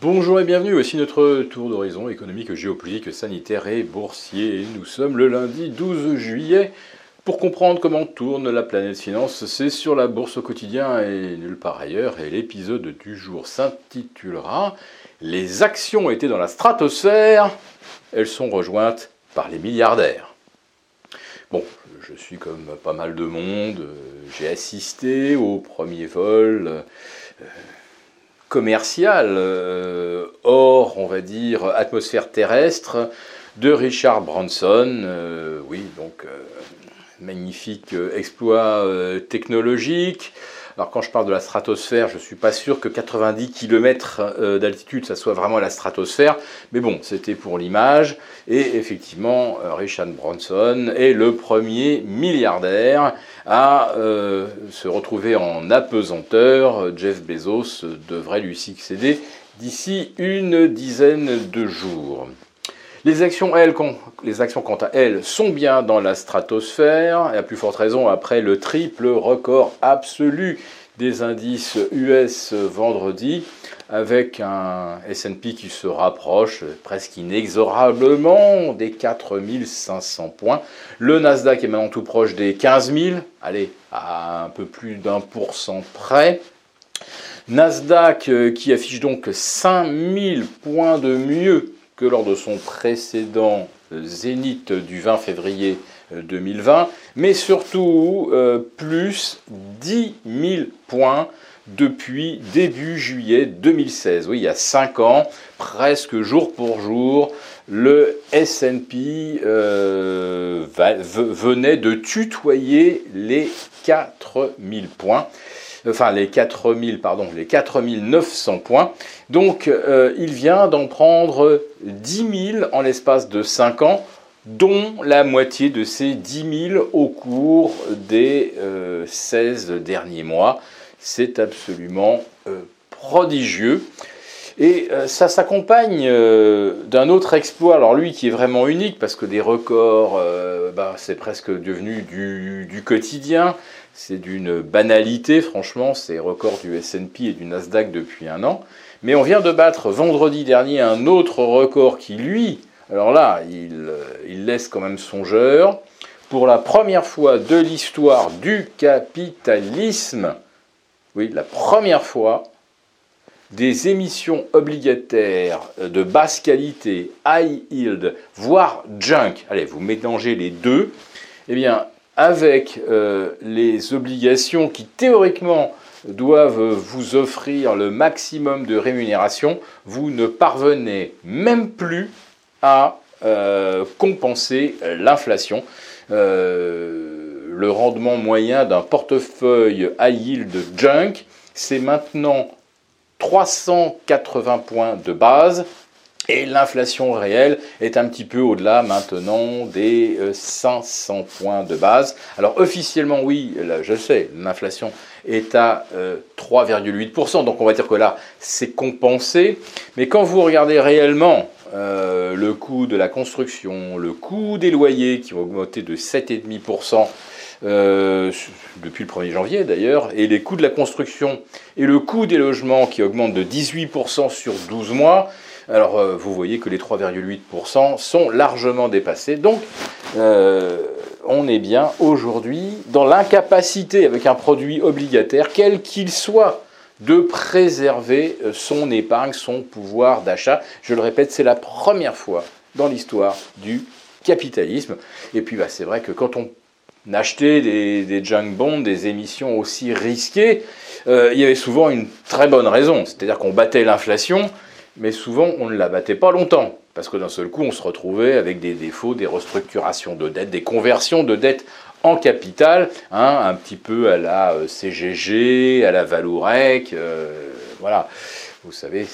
Bonjour et bienvenue, voici notre tour d'horizon économique, géopolitique, sanitaire et boursier. Nous sommes le lundi 12 juillet. Pour comprendre comment tourne la planète finance, c'est sur la bourse au quotidien et nulle part ailleurs. Et l'épisode du jour s'intitulera Les actions étaient dans la stratosphère, elles sont rejointes par les milliardaires. Bon, je suis comme pas mal de monde, j'ai assisté au premier vol. Euh, commercial euh, hors, on va dire, atmosphère terrestre de Richard Branson. Euh, oui, donc euh, magnifique exploit technologique. Alors quand je parle de la stratosphère, je ne suis pas sûr que 90 km euh, d'altitude, ça soit vraiment la stratosphère, mais bon, c'était pour l'image. Et effectivement, euh, Richard Branson est le premier milliardaire à euh, se retrouver en apesanteur. Jeff Bezos devrait lui succéder d'ici une dizaine de jours. Les actions, les actions, quant à elles, sont bien dans la stratosphère, et à plus forte raison après le triple record absolu des indices US vendredi, avec un SP qui se rapproche presque inexorablement des 4500 points. Le Nasdaq est maintenant tout proche des 15 000, allez, à un peu plus d'un pour cent près. Nasdaq euh, qui affiche donc 5000 points de mieux que lors de son précédent euh, zénith du 20 février 2020, euh, mais surtout euh, plus 10 000 points depuis début juillet 2016. Oui, il y a 5 ans, presque jour pour jour, le S&P venait de tutoyer les 4000 points enfin les 4000, pardon, les 4900 points. Donc euh, il vient d'en prendre 10 000 en l'espace de 5 ans, dont la moitié de ces 10 000 au cours des 16 euh, derniers mois. C'est absolument euh, prodigieux. Et ça s'accompagne d'un autre exploit, alors lui qui est vraiment unique, parce que des records, bah, c'est presque devenu du quotidien. C'est d'une banalité, franchement, ces records du SP et du Nasdaq depuis un an. Mais on vient de battre vendredi dernier un autre record qui, lui, alors là, euh, il laisse quand même songeur. Pour la première fois de l'histoire du capitalisme, oui, la première fois, des émissions obligataires de basse qualité, high yield, voire junk, allez, vous mélangez les deux, eh bien, avec euh, les obligations qui théoriquement doivent vous offrir le maximum de rémunération, vous ne parvenez même plus à euh, compenser l'inflation. Euh, le rendement moyen d'un portefeuille high yield junk, c'est maintenant 380 points de base et l'inflation réelle est un petit peu au-delà maintenant des 500 euh, points de base. Alors officiellement, oui, là, je sais, l'inflation est à 3,8%, euh, donc on va dire que là, c'est compensé. Mais quand vous regardez réellement euh, le coût de la construction, le coût des loyers qui ont augmenté de 7,5%, depuis le 1er janvier d'ailleurs, et les coûts de la construction et le coût des logements qui augmentent de 18% sur 12 mois, alors euh, vous voyez que les 3,8% sont largement dépassés. Donc euh, on est bien aujourd'hui dans l'incapacité avec un produit obligataire, quel qu'il soit, de préserver euh, son épargne, son pouvoir d'achat. Je le répète, c'est la première fois dans l'histoire du capitalisme. Et puis bah, c'est vrai que quand on achetait des, junk bonds, des émissions aussi risquées, il y avait souvent une très bonne raison, c'est-à-dire qu'on battait l'inflation mais souvent on ne la battait pas longtemps, parce que d'un seul coup on se retrouvait avec des défauts, des restructurations de dettes, des conversions de dettes en capital, hein, un petit peu à la euh, CGG, à la Valourec, euh, voilà. Vous savez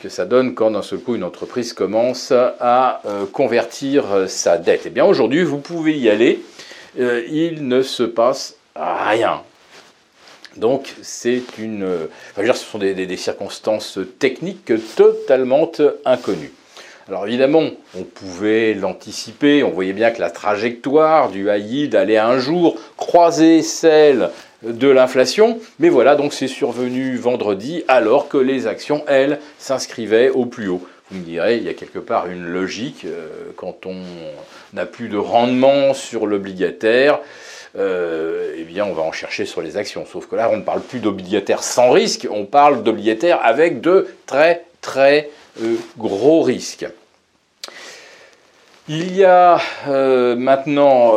que ça donne quand d'un seul coup une entreprise commence à euh, convertir sa dette. Eh bien aujourd'hui vous pouvez y aller, il ne se passe rien. Donc c'est une, ce sont des, circonstances techniques totalement inconnues. Alors évidemment, on pouvait l'anticiper, on voyait bien que la trajectoire du high allait un jour croiser celle de l'inflation, mais voilà, donc c'est survenu vendredi alors que les actions, elles, s'inscrivaient au plus haut. Vous me direz, il y a quelque part une logique euh, quand on n'a plus de rendement sur l'obligataire. Euh, eh bien, on va en chercher sur les actions. Sauf que là, on ne parle plus d'obligataires sans risque, on parle d'obligataires avec de très, très euh, gros risques. Il y a euh, maintenant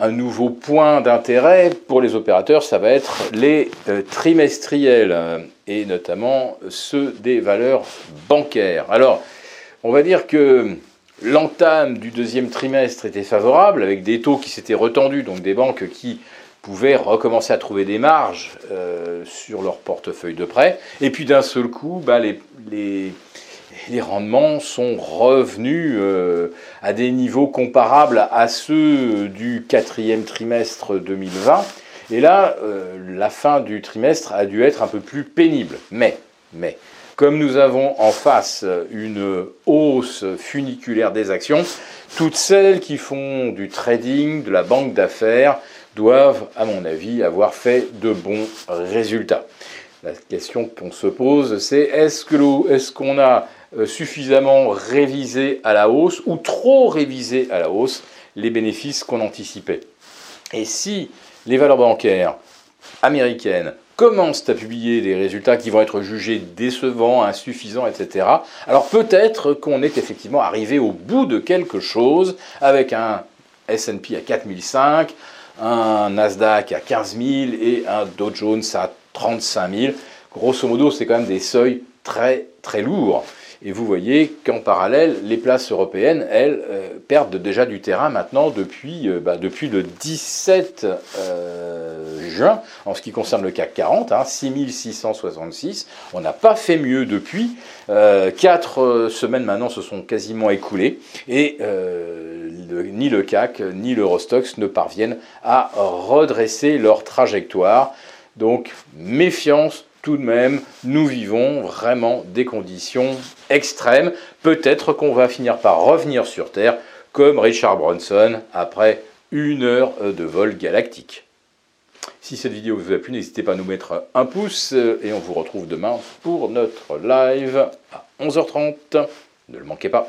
un nouveau point d'intérêt pour les opérateurs, ça va être les trimestriels, et notamment ceux des valeurs bancaires. Alors, on va dire que L'entame du deuxième trimestre était favorable, avec des taux qui s'étaient retendus, donc des banques qui pouvaient recommencer à trouver des marges euh, sur leur portefeuille de prêt. Et puis d'un seul coup, bah, les, rendements sont revenus euh, à des niveaux comparables à ceux du quatrième trimestre 2020. Et là, euh, la fin du trimestre a dû être un peu plus pénible. Mais, mais, comme nous avons en face une hausse funiculaire des actions, toutes celles qui font du trading, de la banque d'affaires, doivent, à mon avis, avoir fait de bons résultats. La question qu'on se pose, c'est est-ce qu'on a euh, suffisamment révisé à la hausse ou trop révisé à la hausse les bénéfices qu'on anticipait Et si les valeurs bancaires américaines commencent à publier des résultats qui vont être jugés décevants, insuffisants, etc. Alors peut-être qu'on est effectivement arrivé au bout de quelque chose avec un S&P à 4005, un Nasdaq à 15 000 et un Dow Jones à 35 000. Grosso modo, c'est quand même des seuils très très lourds. Et vous voyez qu'en parallèle, les places européennes, elles, euh, perdent déjà du terrain maintenant depuis, euh, bah, depuis le 17 euh, juin, en ce qui concerne le CAC 40, hein, 6666. On n'a pas fait mieux depuis. quatre semaines maintenant se sont quasiment écoulées. Et ni le CAC ni l'Eurostox ne parviennent à redresser leur trajectoire. Donc méfiance tout de même, nous vivons vraiment des conditions extrêmes. Peut-être qu'on va finir par revenir sur Terre comme Richard Branson après une heure de vol galactique. Si cette vidéo vous a plu, n'hésitez pas à nous mettre un pouce et on vous retrouve demain pour notre live à 11h30. Ne le manquez pas.